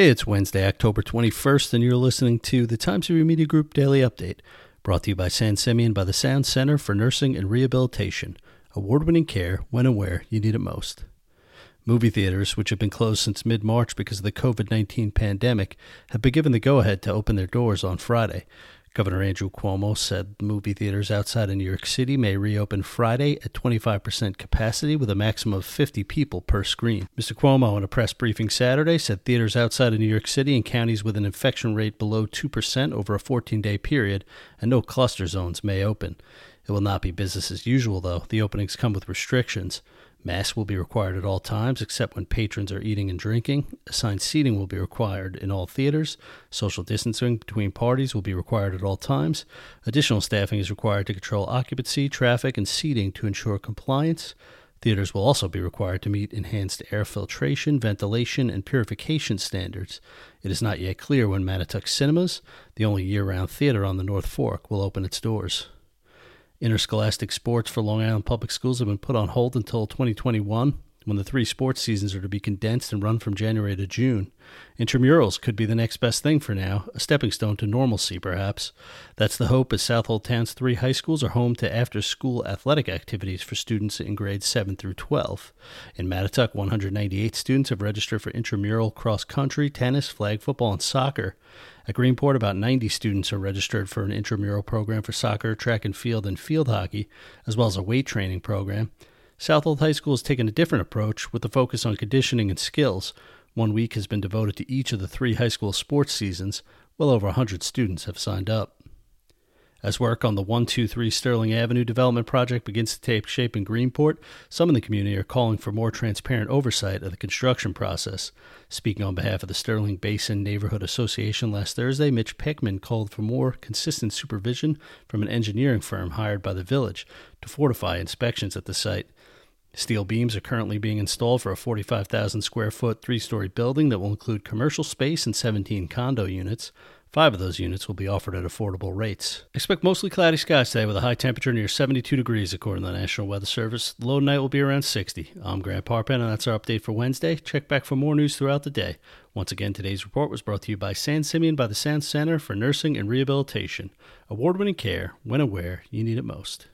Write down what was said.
It's Wednesday, October 21st, and you're listening to the Times Review Media Group Daily Update, brought to you by San Simeon by the Sound Center for Nursing and Rehabilitation. Award winning care when and where you need it most. Movie theaters, which have been closed since mid March because of the COVID 19 pandemic, have been given the go ahead to open their doors on Friday. Governor Andrew Cuomo said movie theaters outside of New York City may reopen Friday at 25% capacity with a maximum of 50 people per screen. Mr. Cuomo, in a press briefing Saturday, said theaters outside of New York City and counties with an infection rate below 2% over a 14 day period and no cluster zones may open. It will not be business as usual, though. The openings come with restrictions. Masks will be required at all times except when patrons are eating and drinking. Assigned seating will be required in all theaters. Social distancing between parties will be required at all times. Additional staffing is required to control occupancy, traffic, and seating to ensure compliance. Theaters will also be required to meet enhanced air filtration, ventilation, and purification standards. It is not yet clear when Mattituck Cinemas, the only year round theater on the North Fork, will open its doors. Interscholastic sports for Long Island Public Schools have been put on hold until 2021, when the three sports seasons are to be condensed and run from January to June. Intramurals could be the next best thing for now, a stepping stone to normalcy, perhaps. That's the hope, as Southold Town's three high schools are home to after school athletic activities for students in grades 7 through 12. In Mattituck, 198 students have registered for intramural cross country, tennis, flag football, and soccer. At Greenport, about 90 students are registered for an intramural program for soccer, track and field, and field hockey, as well as a weight training program. Southold High School has taken a different approach with a focus on conditioning and skills. One week has been devoted to each of the three high school sports seasons. Well over 100 students have signed up. As work on the 123 Sterling Avenue development project begins to take shape in Greenport, some in the community are calling for more transparent oversight of the construction process. Speaking on behalf of the Sterling Basin Neighborhood Association last Thursday, Mitch Pickman called for more consistent supervision from an engineering firm hired by the village to fortify inspections at the site. Steel beams are currently being installed for a 45,000 square foot, three story building that will include commercial space and 17 condo units. Five of those units will be offered at affordable rates. Expect mostly cloudy skies today with a high temperature near 72 degrees, according to the National Weather Service. Low tonight will be around 60. I'm Grant Parpan, and that's our update for Wednesday. Check back for more news throughout the day. Once again, today's report was brought to you by San Simeon by the Sound Center for Nursing and Rehabilitation. Award winning care when and where you need it most.